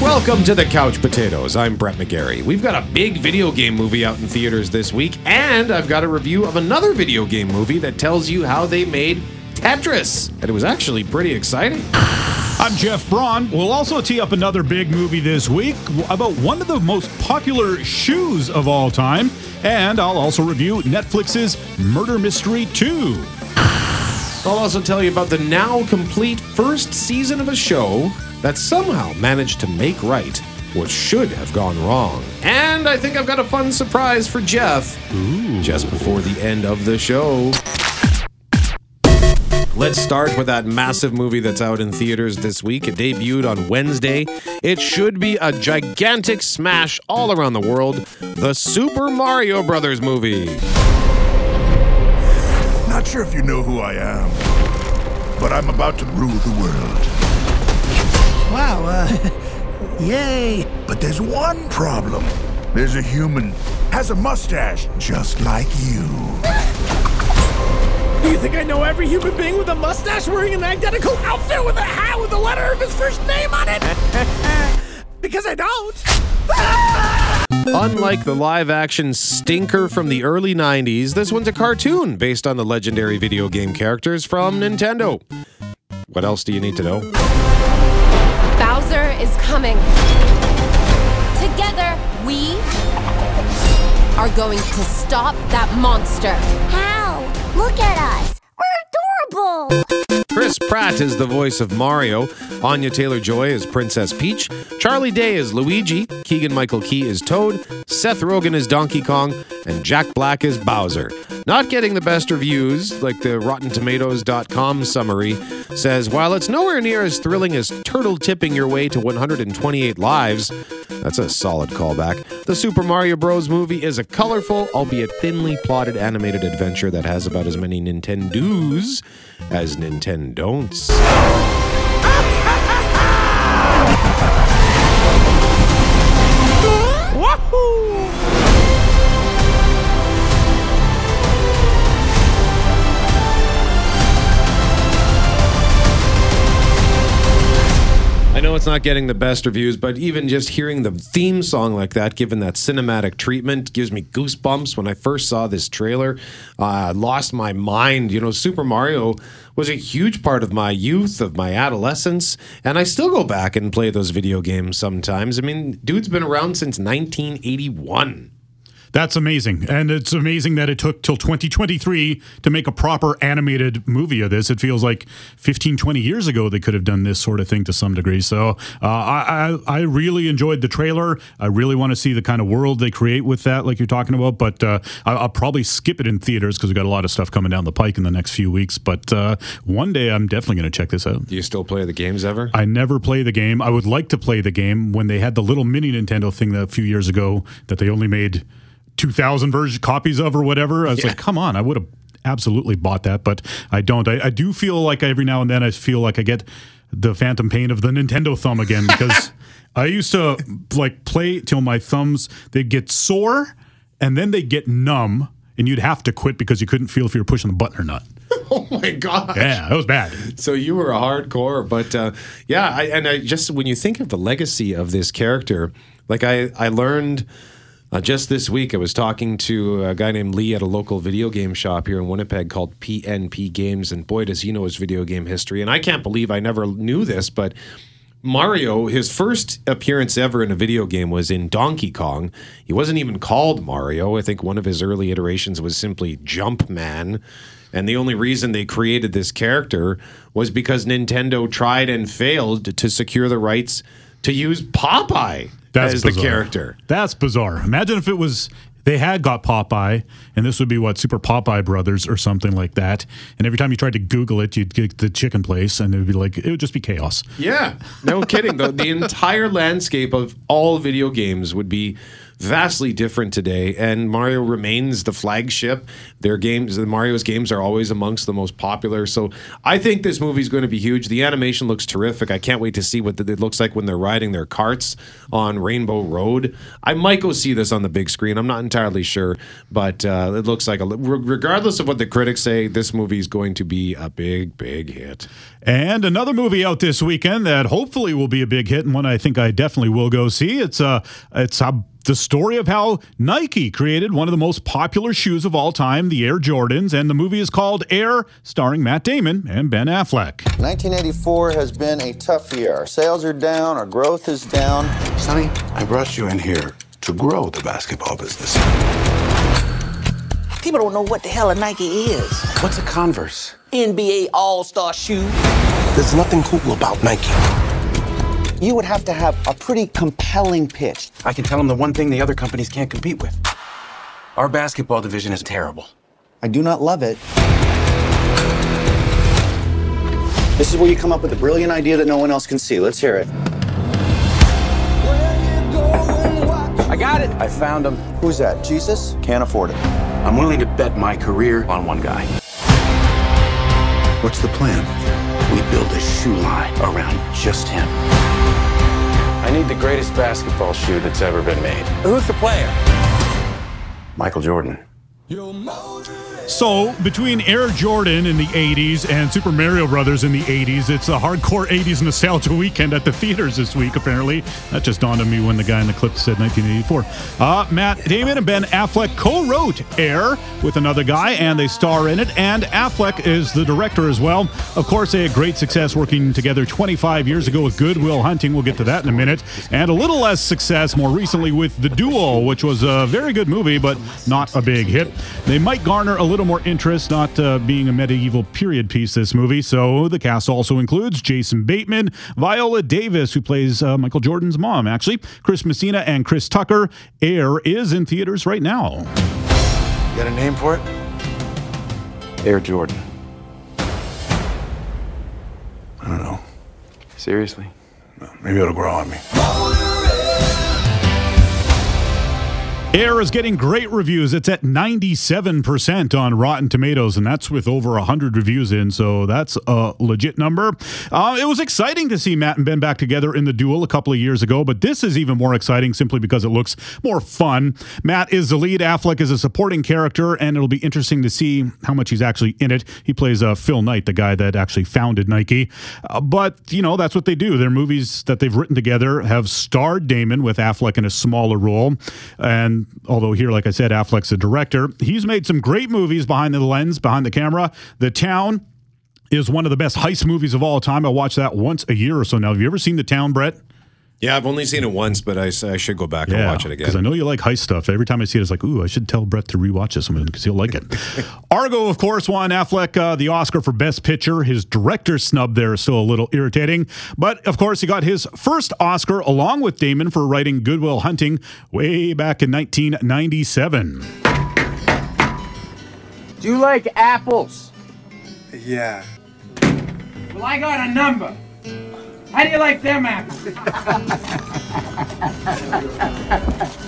Welcome to the Couch Potatoes. I'm Brett McGarry. We've got a big video game movie out in theaters this week, and I've got a review of another video game movie that tells you how they made Tetris. And it was actually pretty exciting. I'm Jeff Braun. We'll also tee up another big movie this week about one of the most popular shoes of all time. And I'll also review Netflix's Murder Mystery 2. I'll also tell you about the now complete first season of a show that somehow managed to make right what should have gone wrong. And I think I've got a fun surprise for Jeff just before the end of the show. Let's start with that massive movie that's out in theaters this week. It debuted on Wednesday. It should be a gigantic smash all around the world. The Super Mario Brothers movie. Not sure if you know who I am, but I'm about to rule the world. Wow, uh, yay. But there's one problem. There's a human, has a mustache, just like you. Do you think I know every human being with a mustache wearing an identical outfit with a hat with the letter of his first name on it? because I don't. Unlike the live action stinker from the early 90s, this one's a cartoon based on the legendary video game characters from Nintendo. What else do you need to know? Is coming. Together, we are going to stop that monster. How? Look at us. We're adorable. Chris Pratt is the voice of Mario, Anya Taylor Joy is Princess Peach, Charlie Day is Luigi, Keegan Michael Key is Toad, Seth Rogen is Donkey Kong, and Jack Black is Bowser. Not getting the best reviews, like the RottenTomatoes.com summary says, while it's nowhere near as thrilling as turtle tipping your way to 128 lives, that's a solid callback. The Super Mario Bros. movie is a colorful, albeit thinly plotted animated adventure that has about as many Nintendo's as Nintendon'ts. I know it's not getting the best reviews, but even just hearing the theme song like that, given that cinematic treatment, gives me goosebumps. When I first saw this trailer, uh, I lost my mind. You know, Super Mario was a huge part of my youth, of my adolescence, and I still go back and play those video games sometimes. I mean, dude's been around since 1981. That's amazing. And it's amazing that it took till 2023 to make a proper animated movie of this. It feels like 15, 20 years ago they could have done this sort of thing to some degree. So uh, I, I, I really enjoyed the trailer. I really want to see the kind of world they create with that, like you're talking about. But uh, I, I'll probably skip it in theaters because we've got a lot of stuff coming down the pike in the next few weeks. But uh, one day I'm definitely going to check this out. Do you still play the games ever? I never play the game. I would like to play the game when they had the little mini Nintendo thing that a few years ago that they only made 2,000 version copies of or whatever. I was Yeah. like, come on, I would have absolutely bought that, but I don't. I, I do feel like every now and then I feel like I get the phantom pain of the Nintendo thumb again because I used to like play till my thumbs they'd get sore and then they get numb and you'd have to quit because you couldn't feel if you were pushing the button or not. oh my god! Yeah, that was bad. So you were a hardcore, but uh, yeah, I, and I just when you think of the legacy of this character, like I I learned. Uh, just this week, I was talking to a guy named Lee at a local video game shop here in Winnipeg called PNP Games, and boy, does he know his video game history. And I can't believe I never knew this, but Mario, his first appearance ever in a video game was in Donkey Kong. He wasn't even called Mario. I think one of his early iterations was simply Jumpman. And the only reason they created this character was because Nintendo tried and failed to secure the rights to use Popeye That's as bizarre. the character. That's bizarre. Imagine if it was they had got Popeye, and this would be what Super Popeye Brothers or something like that. And every time you tried to Google it, you'd get the chicken place, and it would be like it would just be chaos. Yeah, no kidding. the, the entire landscape of all video games would be vastly different today, and Mario remains the flagship. Their games, the Mario's games, are always amongst the most popular. So I think this movie is going to be huge. The animation looks terrific. I can't wait to see what it looks like when they're riding their carts on Rainbow Road. I might go see this on the big screen. I'm not entirely sure, but uh, it looks like a, regardless of what the critics say, this movie is going to be a big, big hit. And another movie out this weekend that hopefully will be a big hit and one I think I definitely will go see. It's uh it's a the story of how Nike created one of the most popular shoes of all time, the Air Jordans, and the movie is called Air, starring Matt Damon and Ben Affleck. 1984 has been a tough year. Our sales are down, our growth is down. Sonny, I brought you in here to grow the basketball business. People don't know what the hell a Nike is. What's a Converse? NBA All Star shoe. There's nothing cool about Nike. You would have to have a pretty compelling pitch. I can tell them the one thing the other companies can't compete with. Our basketball division is terrible. I do not love it. This is where you come up with a brilliant idea that no one else can see. Let's hear it. I got it. I found him. Who's that? Jesus? Can't afford it. I'm willing to bet my career on one guy. What's the plan? We build a shoe line around just him. I need the greatest basketball shoe that's ever been made. Who's the player? Michael Jordan. So, between Air Jordan in the 80s and Super Mario Brothers in the 80s, it's a hardcore 80s nostalgia weekend at the theaters this week, apparently. That just dawned on me when the guy in the clip said 1984. Uh, Matt Damon and Ben Affleck co wrote Air with another guy, and they star in it, and Affleck is the director as well. Of course, they had great success working together 25 years ago with Good Will Hunting. We'll get to that in a minute. And a little less success more recently with The Duel, which was a very good movie, but not a big hit. They might garner a little more interest, not uh, being a medieval period piece, this movie. So the cast also includes Jason Bateman, Viola Davis, who plays uh, Michael Jordan's mom, actually, Chris Messina, and Chris Tucker. Air is in theaters right now. You got a name for it? Air Jordan. I don't know. Seriously? Maybe it'll grow on me. Air is getting great reviews. It's at 97% on Rotten Tomatoes, and that's with over 100 reviews in, so that's a legit number. Uh, it was exciting to see Matt and Ben back together in the duel a couple of years ago, but this is even more exciting simply because it looks more fun. Matt is the lead, Affleck is a supporting character, and it'll be interesting to see how much he's actually in it. He plays uh, Phil Knight, the guy that actually founded Nike. Uh, but, you know, that's what they do. Their movies that they've written together have starred Damon with Affleck in a smaller role. And although here, like I said, Affleck's a director, he's made some great movies behind the lens, behind the camera. The Town is one of the best heist movies of all time. I watch that once a year or so now. Have you ever seen The Town, Brett? Yeah, I've only seen it once, but I should go back and watch it again. Because I know you like heist stuff. Every time I see it, it's like, ooh, I should tell Brett to rewatch this one because he'll like it. Argo, of course, won Affleck uh, the Oscar for Best Picture. His director snub there is still a little irritating. But, of course, he got his first Oscar along with Damon for writing Good Will Hunting way back in 1997. Do you like apples? Yeah. Well, I got a number. How do you like them apples?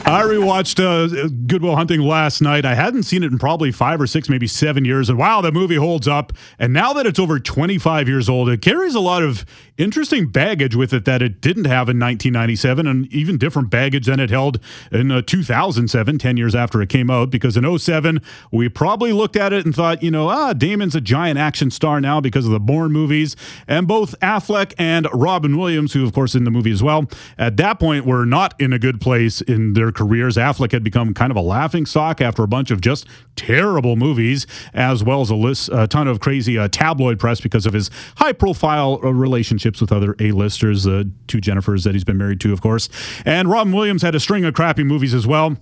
I rewatched uh, Good Will Hunting last night. I hadn't seen it in probably five or six, maybe seven years. And wow, the movie holds up. And now that it's over 25 years old, it carries a lot of interesting baggage with it that it didn't have in 1997 and even different baggage than it held in uh, 2007, 10 years after it came out. Because in 07, we probably looked at it and thought, you know, ah, Damon's a giant action star now because of the Bourne movies. And both Affleck and Robin Williams, who, of course, in the movie as well, at that point were not in a good place in their careers. Affleck had become kind of a laughing stock after a bunch of just terrible movies, as well as a, list, a ton of crazy uh, tabloid press because of his high profile uh, relationships with other A-listers, uh, two Jennifers that he's been married to, of course. And Robin Williams had a string of crappy movies as well.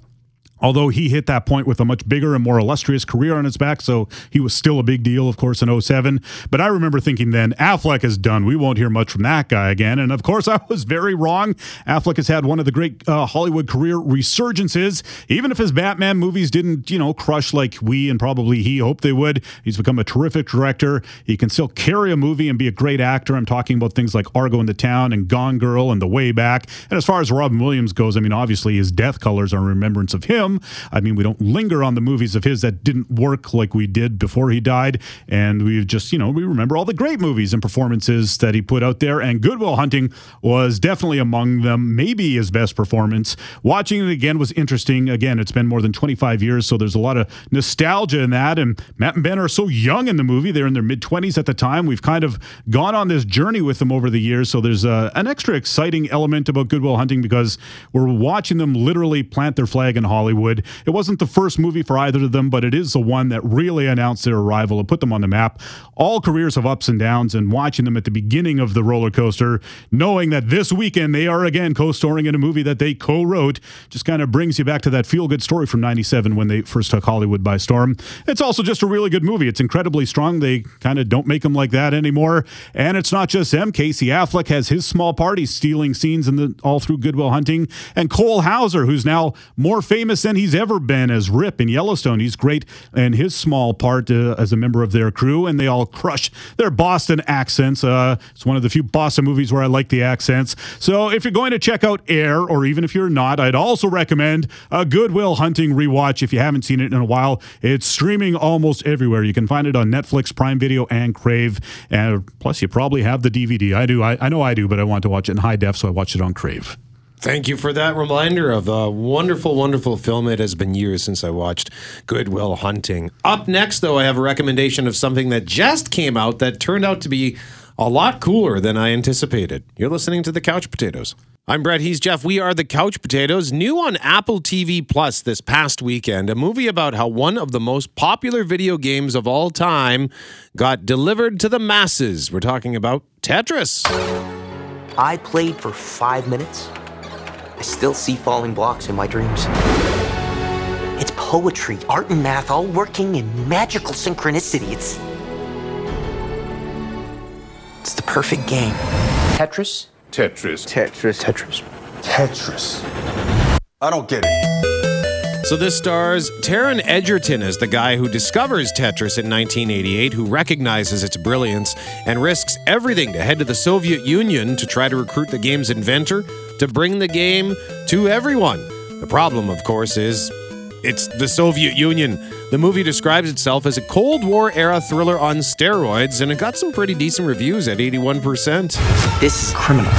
Although he hit that point with a much bigger and more illustrious career on his back, so he was still a big deal, of course, in 07. But I remember thinking then, Affleck is done. We won't hear much from that guy again. And of course, I was very wrong. Affleck has had one of the great uh, Hollywood career resurgences. Even if his Batman movies didn't, you know, crush like we and probably he hoped they would, he's become a terrific director. He can still carry a movie and be a great actor. I'm talking about things like Argo in the Town and Gone Girl and The Way Back. And as far as Robin Williams goes, I mean, obviously his death colors are a remembrance of him. I mean, we don't linger on the movies of his that didn't work like we did before he died. And we just, you know, we remember all the great movies and performances that he put out there. And Good Will Hunting was definitely among them, maybe his best performance. Watching it again was interesting. Again, it's been more than 25 years, so there's a lot of nostalgia in that. And Matt and Ben are so young in the movie. They're in their mid 20s at the time. We've kind of gone on this journey with them over the years. So there's a, an extra exciting element about Good Will Hunting because we're watching them literally plant their flag in Hollywood. It wasn't the first movie for either of them, but it is the one that really announced their arrival and put them on the map. All careers have ups and downs, and watching them at the beginning of the roller coaster, knowing that this weekend they are again co starring in a movie that they co wrote, just kind of brings you back to that feel good story from 97 when they first took Hollywood by storm. It's also just a really good movie. It's incredibly strong. They kind of don't make them like that anymore. And it's not just them. Casey Affleck has his small party stealing scenes in the all through Good Will Hunting. And Cole Hauser, who's now more famous he's ever been as Rip in Yellowstone. He's great in his small part uh, as a member of their crew, and they all crush their Boston accents. Uh, it's one of the few Boston movies where I like the accents. So if you're going to check out Air, or even if you're not, I'd also recommend a Good Will Hunting rewatch if you haven't seen it in a while. It's streaming almost everywhere. You can find it on Netflix, Prime Video, and Crave. And plus, you probably have the DVD. I do. I, I know I do, but I want to watch it in high def, so I watched it on Crave. Thank you for that reminder of a wonderful, wonderful film. It has been years since I watched Good Will Hunting. Up next, though, I have a recommendation of something that just came out that turned out to be a lot cooler than I anticipated. You're listening to The Couch Potatoes. I'm Brett. He's Jeff. We are The Couch Potatoes. New on Apple TV Plus this past weekend, a movie about how one of the most popular video games of all time got delivered to the masses. We're talking about Tetris. I played for five minutes. I still see falling blocks in my dreams. It's poetry, art, and math all working in magical synchronicity. It's. It's the perfect game. Tetris? Tetris. Tetris. Tetris. Tetris. I don't get it. So this stars Taron Egerton as the guy who discovers Tetris in 1988, who recognizes its brilliance and risks everything to head to the Soviet Union to try to recruit the game's inventor to bring the game to everyone. The problem, of course, is it's the Soviet Union. The movie describes itself as a Cold War era thriller on steroids, and it got some pretty decent reviews at 81%. This is criminal.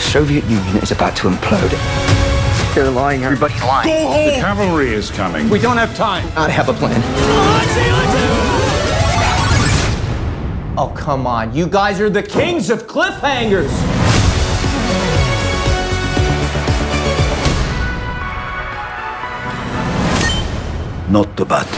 Soviet Union is about to implode. They're lying. Everybody's lying. The cavalry is coming. We don't have time. I have a plan. Oh, come on. You guys are the kings of cliffhangers. Not the bat.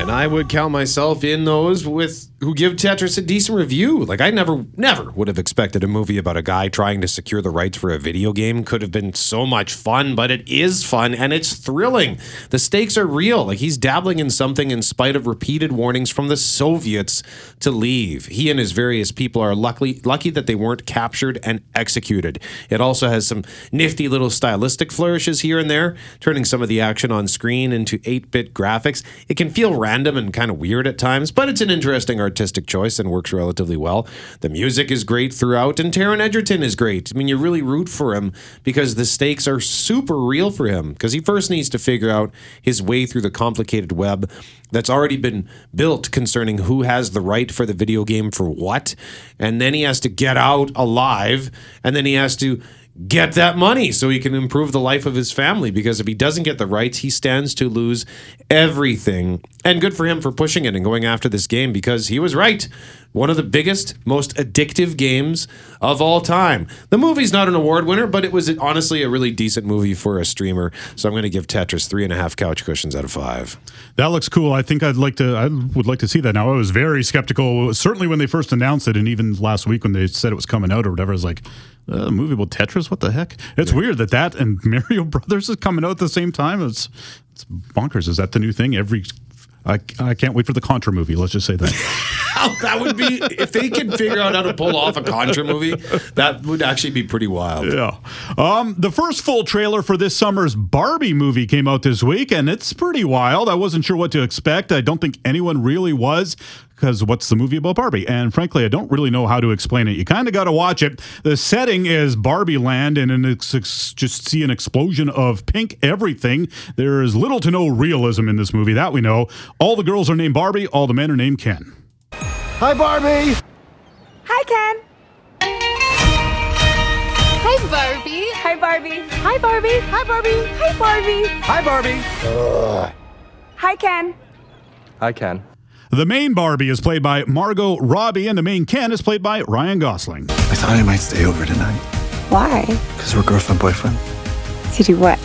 And I would count myself in those with who give Tetris a decent review. Like I never never would have expected a movie about a guy trying to secure the rights for a video game could have been so much fun, but it is fun and it's thrilling. The stakes are real. Like he's dabbling in something in spite of repeated warnings from the Soviets to leave. He and his various people are lucky lucky that they weren't captured and executed. It also has some nifty little stylistic flourishes here and there, turning some of the action on screen into 8-bit graphics. It can feel random and kind of weird at times, but it's an interesting artistic choice and works relatively well. The music is great throughout, and Taron Egerton is great. I mean, you really root for him because the stakes are super real for him because he first needs to figure out his way through the complicated web that's already been built concerning who has the right for the video game for what. And then he has to get out alive, and then he has to get that money so he can improve the life of his family because if he doesn't get the rights he stands to lose everything and good for him for pushing it and going after this game because he was right one of the biggest most addictive games of all time the movie's not an award winner but it was honestly a really decent movie for a streamer so i'm going to give tetris three and a half couch cushions out of five That looks cool. I think I'd like to. I would like to see that now. I was very skeptical, certainly when they first announced it, and even last week when they said it was coming out or whatever. I was like, Uh, about Tetris? What the heck? It's weird that that and Mario Brothers is coming out at the same time. It's it's bonkers. Is that the new thing? Every I, I can't wait for the Contra movie. Let's just say that. that would be if they can figure out how to pull off a Contra movie. That would actually be pretty wild. Yeah. Um, the first full trailer for this summer's Barbie movie came out this week, and it's pretty wild. I wasn't sure what to expect. I don't think anyone really was because what's the movie about Barbie? And frankly, I don't really know how to explain it. You kind of got to watch it. The setting is Barbie land, and it's just see an explosion of pink everything. There is little to no realism in this movie, that we know. All the girls are named Barbie, all the men are named Ken. Hi, Barbie. Hi, Ken. Hi, Barbie. Hi, Barbie. Hi, Barbie. Hi, Barbie. Hi, Barbie. Hi, Barbie. Ugh. Hi, Ken. Hi, Ken. The main Barbie is played by Margot Robbie, and the main Ken is played by Ryan Gosling. I thought I might stay over tonight. Why? Because we're girlfriend boyfriend. To do what?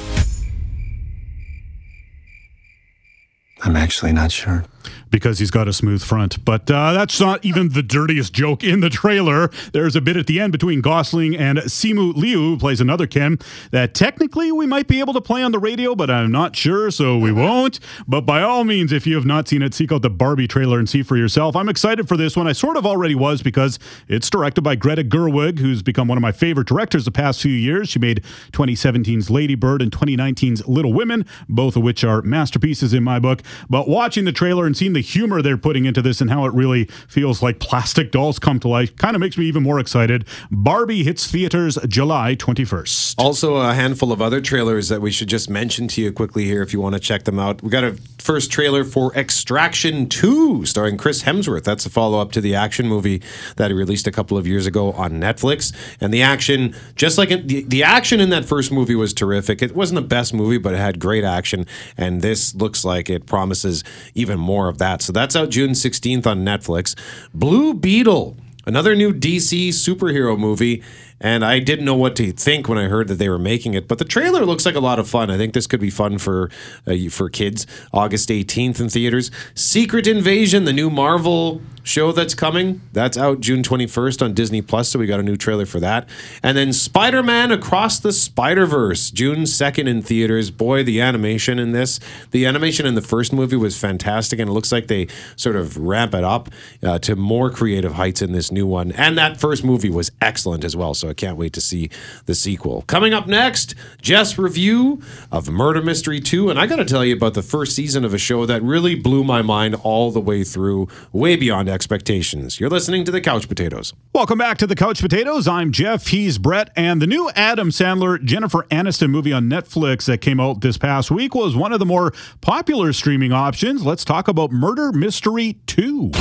I'm actually not sure because he's got a smooth front. But uh, that's not even the dirtiest joke in the trailer. There's a bit at the end between Gosling and Simu Liu, who plays another Ken, that technically we might be able to play on the radio, but I'm not sure, so we won't. But by all means, if you have not seen it, seek out the Barbie trailer and see for yourself. I'm excited for this one. I sort of already was because it's directed by Greta Gerwig, who's become one of my favorite directors the past few years. She made 2017's Lady Bird and 2019's Little Women, both of which are masterpieces in my book. But watching the trailer and seeing the humor they're putting into this and how it really feels like plastic dolls come to life kind of makes me even more excited. Barbie hits theaters July 21st. Also, a handful of other trailers that we should just mention to you quickly here if you want to check them out. We got a first trailer for Extraction 2 starring Chris Hemsworth. That's a follow up to the action movie that he released a couple of years ago on Netflix. And the action, just like the, the action in that first movie was terrific. It wasn't the best movie, but it had great action. And this looks like it promises even more of that. So that's out June 16th on Netflix. Blue Beetle, another new DC superhero movie and I didn't know what to think when I heard that they were making it. But the trailer looks like a lot of fun. I think this could be fun for uh, for kids. August 18th in theaters. Secret Invasion, the new Marvel show that's coming. That's out June 21st on Disney Plus. So we got a new trailer for that. And then Spider Man Across the Spider Verse, June 2nd in theaters. Boy, the animation in this, the animation in the first movie was fantastic, and it looks like they sort of ramp it up uh, to more creative heights in this new one. And that first movie was excellent as well. So I can't wait to see the sequel. Coming up next, Jeff's review of Murder Mystery 2. And I got to tell you about the first season of a show that really blew my mind all the way through, way beyond expectations. You're listening to The Couch Potatoes. Welcome back to The Couch Potatoes. I'm Jeff, he's Brett, and the new Adam Sandler, Jennifer Aniston movie on Netflix that came out this past week was one of the more popular streaming options. Let's talk about Murder Mystery 2.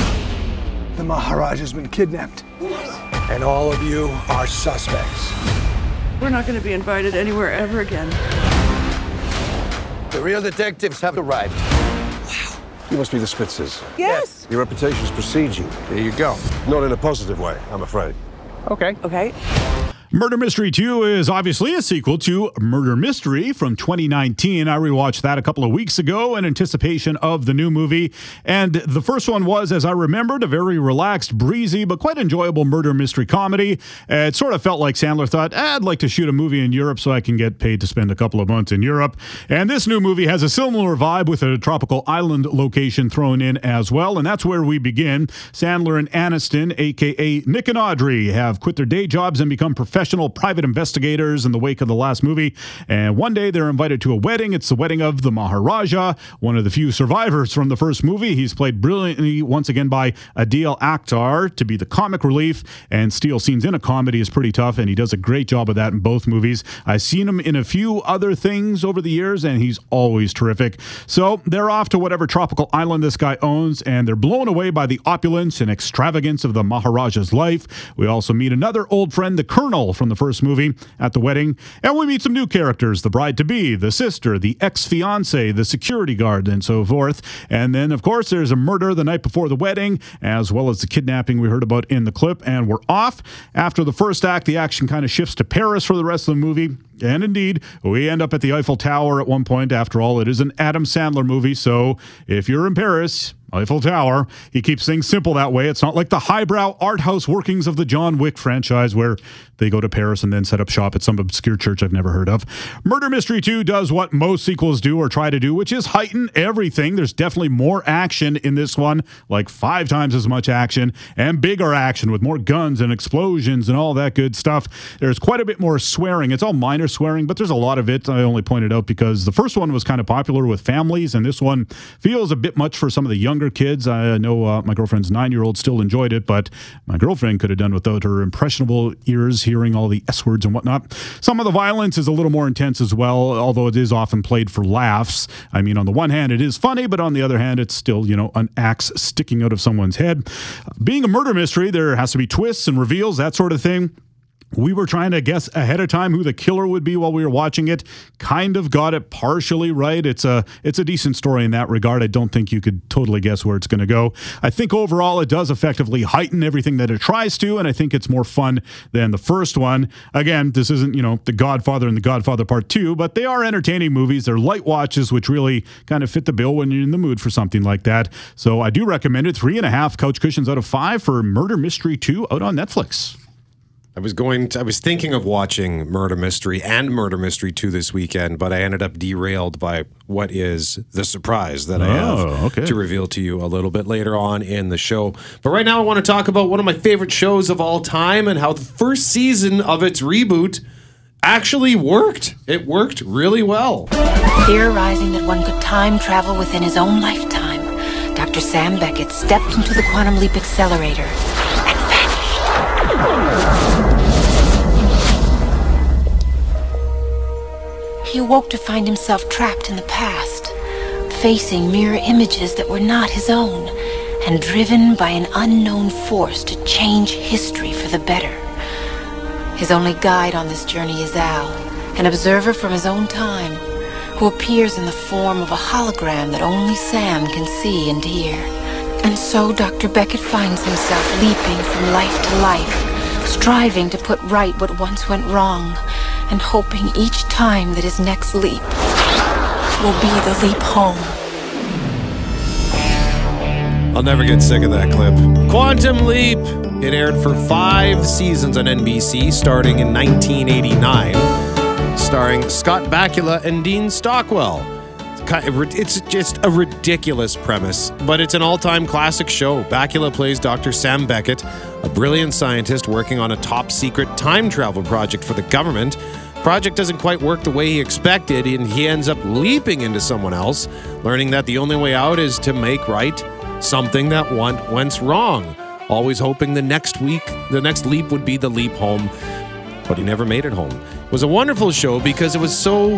The Maharaj has been kidnapped. And all of you are suspects. We're not going to be invited anywhere ever again. The real detectives have arrived. Wow. You must be the Spitzers. Yes. Your reputations precede you. There you go. Not in a positive way, I'm afraid. Okay. Okay. Murder Mystery 2 is obviously a sequel to Murder Mystery from 2019. I rewatched that a couple of weeks ago in anticipation of the new movie. And the first one was, as I remembered, a very relaxed, breezy, but quite enjoyable murder mystery comedy. It sort of felt like Sandler thought, ah, I'd like to shoot a movie in Europe so I can get paid to spend a couple of months in Europe. And this new movie has a similar vibe with a tropical island location thrown in as well. And that's where we begin. Sandler and Aniston, aka Nick and Audrey, have quit their day jobs and become professional professional private investigators in the wake of the last movie. And one day they're invited to a wedding. It's the wedding of the Maharaja, one of the few survivors from the first movie. He's played brilliantly once again by Adil Akhtar to be the comic relief. And steal scenes in a comedy is pretty tough, and he does a great job of that in both movies. I've seen him in a few other things over the years, and he's always terrific. So they're off to whatever tropical island this guy owns, and they're blown away by the opulence and extravagance of the Maharaja's life. We also meet another old friend, the Colonel from the first movie at the wedding. And we meet some new characters the bride to be, the sister, the ex fiance, the security guard, and so forth. And then, of course, there's a murder the night before the wedding, as well as the kidnapping we heard about in the clip. And we're off. After the first act, the action kind of shifts to Paris for the rest of the movie And indeed, we end up at the Eiffel Tower at one point. After all, it is an Adam Sandler movie. So if you're in Paris, Eiffel Tower. He keeps things simple that way. It's not like the highbrow art house workings of the John Wick franchise where they go to Paris and then set up shop at some obscure church I've never heard of. Murder Mystery 2 does what most sequels do or try to do, which is heighten everything. There's definitely more action in this one, like five times as much action and bigger action with more guns and explosions and all that good stuff. There's quite a bit more swearing. It's all minor swearing, but there's a lot of it. I only pointed out because the first one was kind of popular with families, and this one feels a bit much for some of the younger kids. I know uh, my girlfriend's nine year old still enjoyed it, but my girlfriend could have done without her impressionable ears hearing all the S words and whatnot. Some of the violence is a little more intense as well, although it is often played for laughs. I mean, on the one hand, it is funny, but on the other hand, it's still, you know, an axe sticking out of someone's head. Being a murder mystery, there has to be twists and reveals, that sort of thing. We were trying to guess ahead of time who the killer would be while we were watching it. Kind of got it partially right. It's a it's a decent story in that regard. I don't think you could totally guess where it's going to go. I think overall it does effectively heighten everything that it tries to, and I think it's more fun than the first one. Again, this isn't you know The Godfather and The Godfather Part Two, but they are entertaining movies. They're light watches, which really kind of fit the bill when you're in the mood for something like that. So I do recommend it. Three and a half couch cushions out of five for Murder Mystery Two out on Netflix. I was going to, I was thinking of watching Murder Mystery and Murder Mystery 2 this weekend, but I ended up derailed by what is the surprise that I oh, have Oh, okay. to reveal to you a little bit later on in the show. But right now I want to talk about one of my favorite shows of all time and how the first season of its reboot actually worked. It worked really well. Theorizing that one could time travel within his own lifetime, Dr. Sam Beckett stepped into the Quantum Leap Accelerator and vanished. He awoke to find himself trapped in the past, facing mirror images that were not his own, and driven by an unknown force to change history for the better. His only guide on this journey is Al, an observer from his own time, who appears in the form of a hologram that only Sam can see and hear. And so Dr. Beckett finds himself leaping from life to life, striving to put right what once went wrong, and hoping each time that his next leap will be the leap home. I'll never get sick of that clip. Quantum Leap. It aired for five seasons on NBC, starting in 1989, starring Scott Bakula and Dean Stockwell. It's just a ridiculous premise, but it's an all time classic show. Bakula plays Dr. Sam Beckett, a brilliant scientist working on a top secret time travel project for the government. Project doesn't quite work the way he expected, and he ends up leaping into someone else, learning that the only way out is to make right something that went, wrong. Always hoping the next week, the next leap would be the leap home, but he never made it home. It was a wonderful show because it was so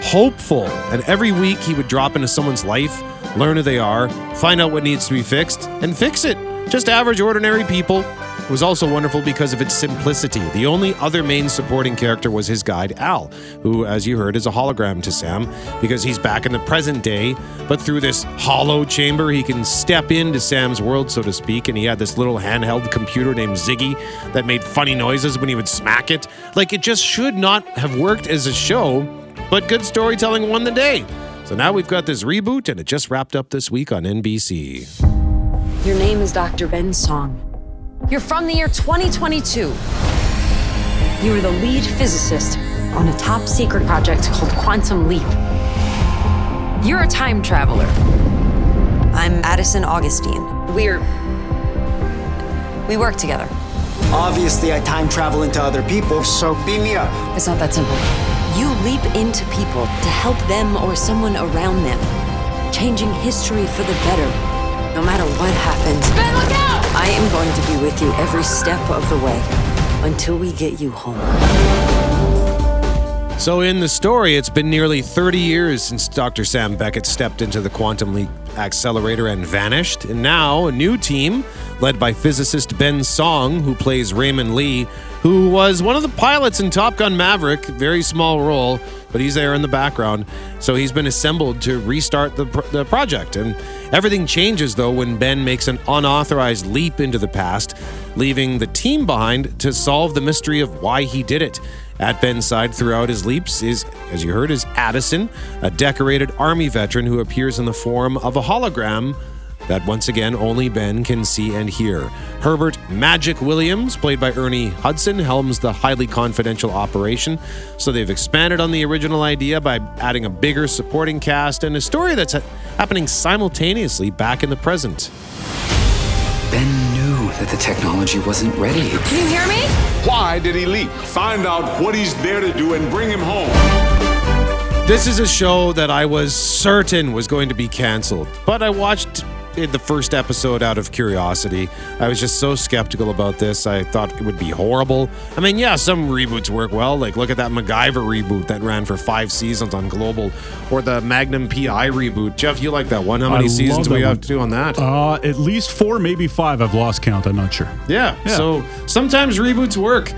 hopeful, and every week he would drop into someone's life, learn who they are, find out what needs to be fixed, and fix it. Just average, ordinary people. It was also wonderful because of its simplicity. The only other main supporting character was his guide, Al, who, as you heard, is a hologram to Sam because he's back in the present day. But through this hollow chamber, he can step into Sam's world, so to speak. And he had this little handheld computer named Ziggy that made funny noises when he would smack it. Like, it just should not have worked as a show, but good storytelling won the day. So now we've got this reboot, and it just wrapped up this week on NBC. Your name is Dr. Ben Song. You're from the year 2022. You are the lead physicist on a top secret project called Quantum Leap. You're a time traveler. I'm Addison Augustine. We're. We work together. Obviously, I time travel into other people, so beam me up. It's not that simple. You leap into people to help them or someone around them, changing history for the better. No matter what happens, Ben, look out! I am going to be with you every step of the way until we get you home. So, in the story, it's been nearly 30 years since Dr. Sam Beckett stepped into the Quantum Leap Accelerator and vanished. And now, a new team, led by physicist Ben Song, who plays Raymond Lee, who was one of the pilots in Top Gun Maverick, very small role, but he's there in the background. So, he's been assembled to restart the, pr- the project. And everything changes, though, when Ben makes an unauthorized leap into the past, leaving the team behind to solve the mystery of why he did it. At Ben's side throughout his leaps is, as you heard, is Addison, a decorated Army veteran who appears in the form of a hologram that once again only Ben can see and hear. Herbert Magic Williams, played by Ernie Hudson, helms the highly confidential operation. So they've expanded on the original idea by adding a bigger supporting cast and a story that's ha- happening simultaneously back in the present. Ben knew that the technology wasn't ready. Can you hear me? Why did he leap? Find out what he's there to do and bring him home. This is a show that I was certain was going to be canceled, but I watched it- the first episode out of curiosity. I was just so skeptical about this. I thought it would be horrible. I mean, yeah, some reboots work well. Like, look at that MacGyver reboot that ran for five seasons on Global, or the Magnum PI reboot. Jeff, you like that one? How many seasons do we that have one. to do on that? Uh, at least four, maybe five. I've lost count. I'm not sure. Yeah. So sometimes reboots work.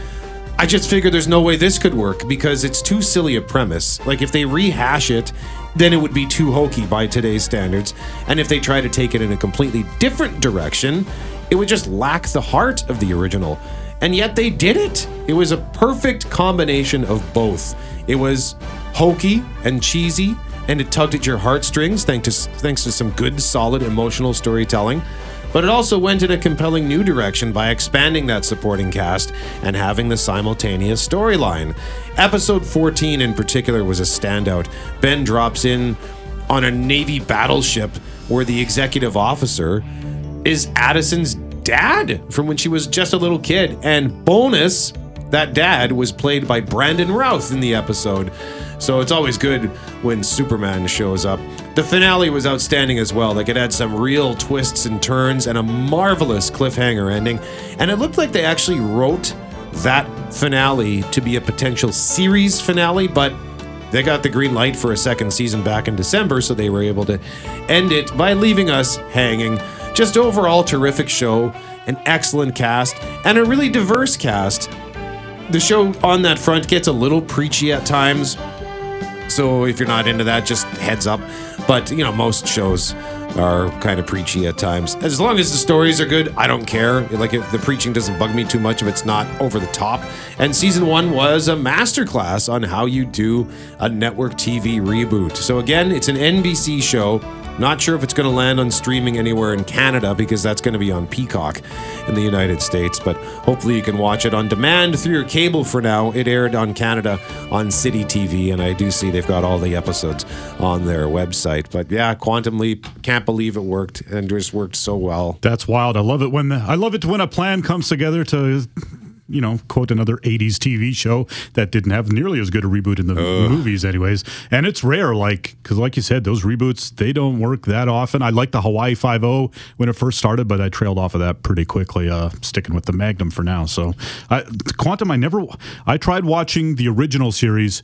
I just figured there's no way this could work because it's too silly a premise. Like if they rehash it, then it would be too hokey by today's standards. And if they try to take it in a completely different direction, it would just lack the heart of the original. And yet they did it. It was a perfect combination of both. It was hokey and cheesy, and it tugged at your heartstrings thanks to, thanks to some good, solid emotional storytelling. But it also went in a compelling new direction by expanding that supporting cast and having the simultaneous storyline. Episode 14 in particular was a standout. Ben drops in on a Navy battleship where the executive officer is Addison's dad from when she was just a little kid. And bonus, that dad was played by Brandon Routh in the episode. So it's always good when Superman shows up. The finale was outstanding as well. Like it had some real twists and turns and a marvelous cliffhanger ending. And it looked like they actually wrote that finale to be a potential series finale, but they got the green light for a second season back in December, so they were able to end it by leaving us hanging. Just overall terrific show, an excellent cast, and a really diverse cast. The show on that front gets a little preachy at times, so if you're not into that, just heads up. But you know, most shows are kind of preachy at times. As long as the stories are good, I don't care. Like if the preaching doesn't bug me too much if it's not over the top. And season one was a masterclass on how you do a network TV reboot. So again, it's an NBC show. Not sure if it's going to land on streaming anywhere in Canada because that's going to be on Peacock in the United States. But hopefully you can watch it on demand through your cable for now. It aired on Canada on City TV, and I do see they've got all the episodes on their website. But yeah, Quantum Leap, can't believe it worked and just worked so well. That's wild. I love it when the, I love it when a plan comes together to you know, quote another 80s TV show that didn't have nearly as good a reboot in the movies anyways. And it's rare like cuz like you said those reboots they don't work that often. I liked the Hawaii 50 when it first started, but I trailed off of that pretty quickly uh sticking with the Magnum for now. So, I, Quantum I never I tried watching the original series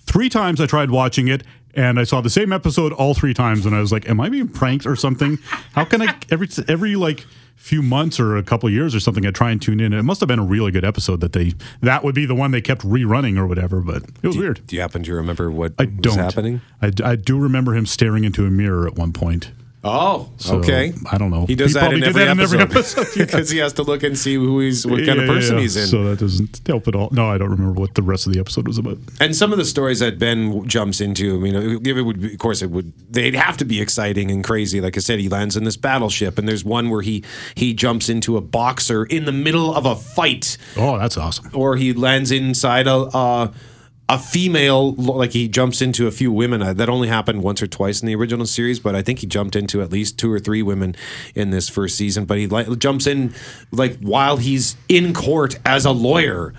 three times I tried watching it and I saw the same episode all three times and I was like, am I being pranked or something? How can I every every like few months or a couple of years or something I try and tune in. It must have been a really good episode that they that would be the one they kept rerunning or whatever, but it was do, weird. Do you happen to remember what I was don't. happening? I, I do remember him staring into a mirror at one point. Oh, So, okay. I don't know. He does that, probably in every, that in every episode, episode, yeah. because he has to look and see who he's, what kind of person yeah. he's in. So that doesn't help at all. No, I don't remember what the rest of the episode was about. And some of the stories that Ben jumps into, I mean, it would, be, of course, it would. They'd have to be exciting and crazy. Like I said, he lands in this battleship, and there's one where he he jumps into a boxer in the middle of a fight. Oh, that's awesome. Or he lands inside a. a a female, like he jumps into a few women. Uh, That only happened once or twice in the original series, but I think he jumped into at least two or three women in this first season. But he like jumps in like while he's in court as a lawyer.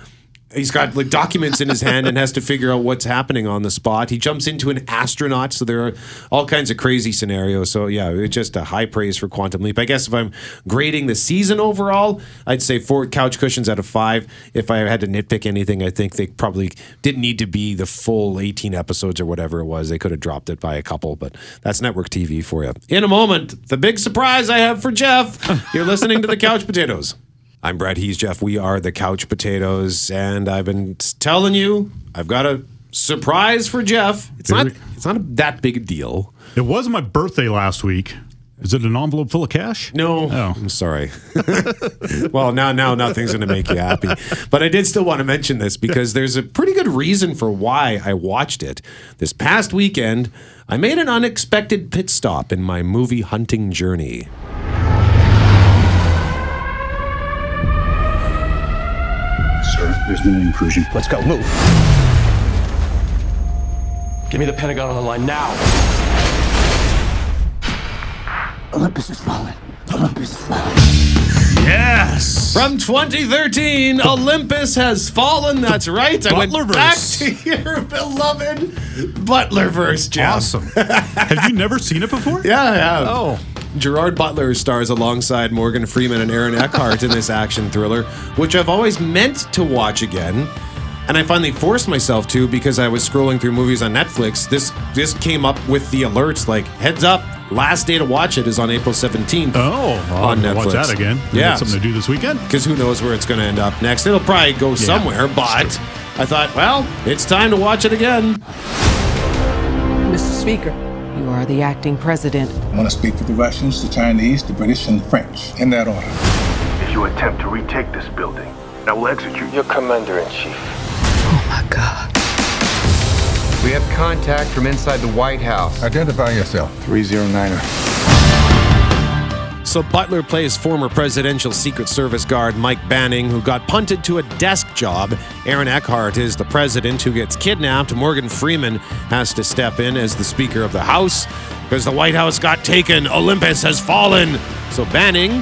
He's got like documents in his hand and has to figure out what's happening on the spot. He jumps into an astronaut, so there are all kinds of crazy scenarios. So yeah, it's just a high praise for Quantum Leap. I guess if I'm grading the season overall, I'd say four couch cushions out of five. If I had to nitpick anything, I think they probably didn't need to be the full 18 episodes or whatever it was. They could have dropped it by a couple, but that's network TV for you. In a moment, the big surprise I have for Jeff. You're listening to the Couch Potatoes. I'm Brett He's Jeff. We are the Couch Potatoes, and I've been telling you I've got a surprise for Jeff. It's not it's not that big a deal. It was my birthday last week. Is it an envelope full of cash? No, Oh. I'm sorry. well, now now nothing's going to make you happy, but I did still want to mention this because there's a pretty good reason for why I watched it. This past weekend, I made an unexpected pit stop in my movie hunting journey. There's been an intrusion. Let's go. Move. Give me the Pentagon on the line now. Olympus is falling. Olympus is falling. Yes. From 2013, Olympus has fallen. That's right. I went back to your beloved Butlerverse, Jeff. Awesome. Have you never seen it before? Yeah, I have. Oh. Gerard Butler stars alongside Morgan Freeman and Aaron Eckhart in this action thriller, which I've always meant to watch again. And I finally forced myself to because I was scrolling through movies on Netflix. This this came up with the alerts like heads up, last day to watch it is on April 17th. Oh, well, on I'll Netflix. watch that again. Maybe Yeah, that's something to do this weekend. because who knows where it's going to end up next. It'll probably go somewhere, but I thought, well, it's time to watch it again. Mr. Speaker, you are the acting president. I want to speak for the Russians, the Chinese, the British, and the French, in that order. If you attempt to retake this building, I will execute your commander in chief. Oh my God. We have contact from inside the White House. Identify yourself. 309er. So Butler plays former presidential Secret Service guard Mike Banning, who got punted to a desk job. Aaron Eckhart is the president who gets kidnapped. Morgan Freeman has to step in as the Speaker of the House because the White House got taken. Olympus has fallen. So Banning,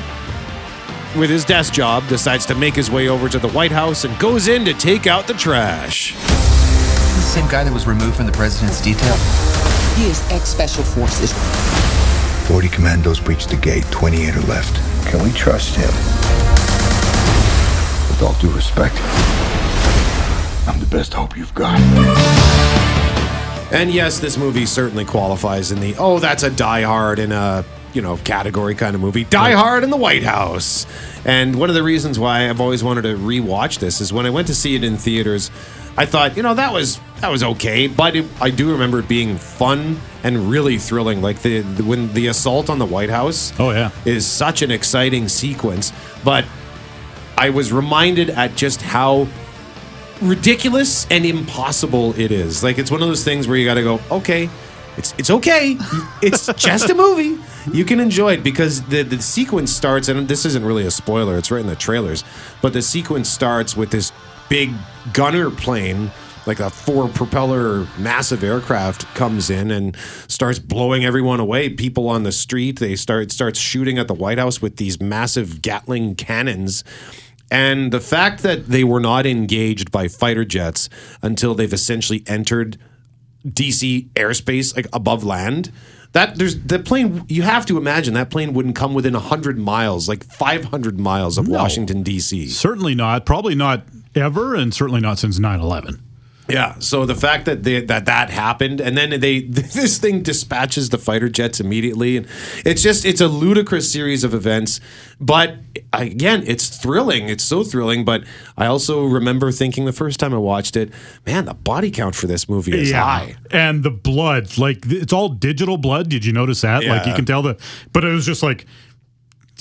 with his desk job, decides to make his way over to the White House and goes in to take out the trash. The same guy that was removed from the president's detail. He is ex special forces. 40 commandos breached the gate, 28 are left. Can we trust him? With all due respect, I'm the best hope you've got. And yes, this movie certainly qualifies in the oh, that's a Die Hard in a you know category kind of movie. Die Hard in the White House. And one of the reasons why I've always wanted to rewatch this is when I went to see it in theaters, I thought you know that was that was okay, but it, I do remember it being fun and really thrilling. Like the, the when the assault on the White House. Oh yeah, is such an exciting sequence, but I was reminded at just how ridiculous and impossible it is. Like it's one of those things where you got to go, okay, it's it's okay. It's just a movie. You can enjoy it because the the sequence starts, and this isn't really a spoiler. It's right in the trailers, but the sequence starts with this big gunner plane. Like a four propeller massive aircraft comes in and starts blowing everyone away. People on the street, they start starts shooting at the White House with these massive Gatling cannons. And the fact that they were not engaged by fighter jets until they've essentially entered DC airspace, like above land, that there's the plane. You have to imagine that plane wouldn't come within hundred miles, like five hundred miles of No. Washington D.C. Certainly not. Probably not ever, and certainly not since 9 11. Yeah. So the fact that they, that that happened, and then they this thing dispatches the fighter jets immediately, and it's just it's a ludicrous series of events. But again, it's thrilling. It's so thrilling. But I also remember thinking the first time I watched it, man, the body count for this movie is high. And the blood, like it's all digital blood. Did you notice that? Like you can tell the, but it was just like,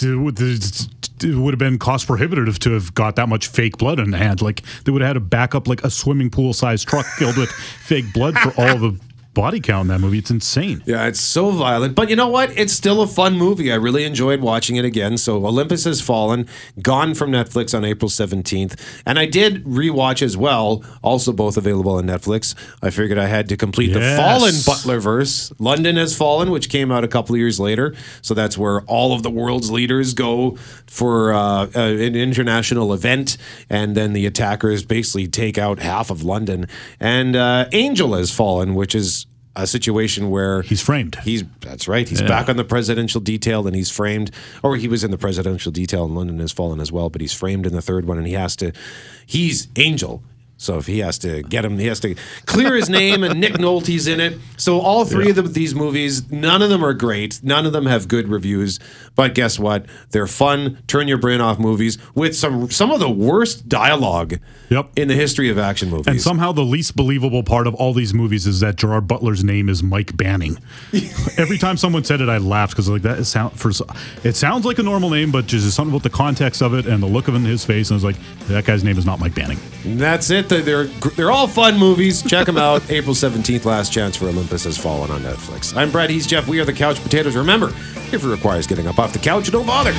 it would have been cost prohibitive to have got that much fake blood in the hand. Like they would have had to back up like a swimming pool sized truck filled with fake blood for all the body count in that movie. It's insane. Yeah, it's so violent. But you know what? It's still a fun movie. I really enjoyed watching it again. So Olympus Has Fallen, gone from Netflix on April 17th. And I did rewatch as well, also both available on Netflix. I figured I had to complete the Fallen Butler verse. London Has Fallen, which came out a couple of years later. So that's where all of the world's leaders go for uh, uh, an international event. And then the attackers basically take out half of London. And uh, Angel Has Fallen, which is a situation where he's framed. He's that's right. He's Yeah. back on the presidential detail, and he's framed, or he was in the presidential detail, and London has fallen as well. But he's framed in the third one, and he has to. He's Angel. So if he has to get him, he has to clear his name, and Nick Nolte's in it. So all three of them, these movies, none of them are great. None of them have good reviews. But guess what? They're fun, turn your brain off movies with some some of the worst dialogue Yep. in the history of action movies. And somehow the least believable part of all these movies is that Gerard Butler's name is Mike Banning. Every time someone said it, I laughed because like that sound for it sounds like a normal name, but just something about the context of it and the look of it in his face, and I was like, that guy's name is not Mike Banning. And that's it. They're they're, all fun movies. Check them out. April seventeenth, Last Chance for Olympus has fallen on Netflix. I'm Brett. He's Jeff. We are the Couch Potatoes. Remember, if it requires getting up off the couch, don't bother.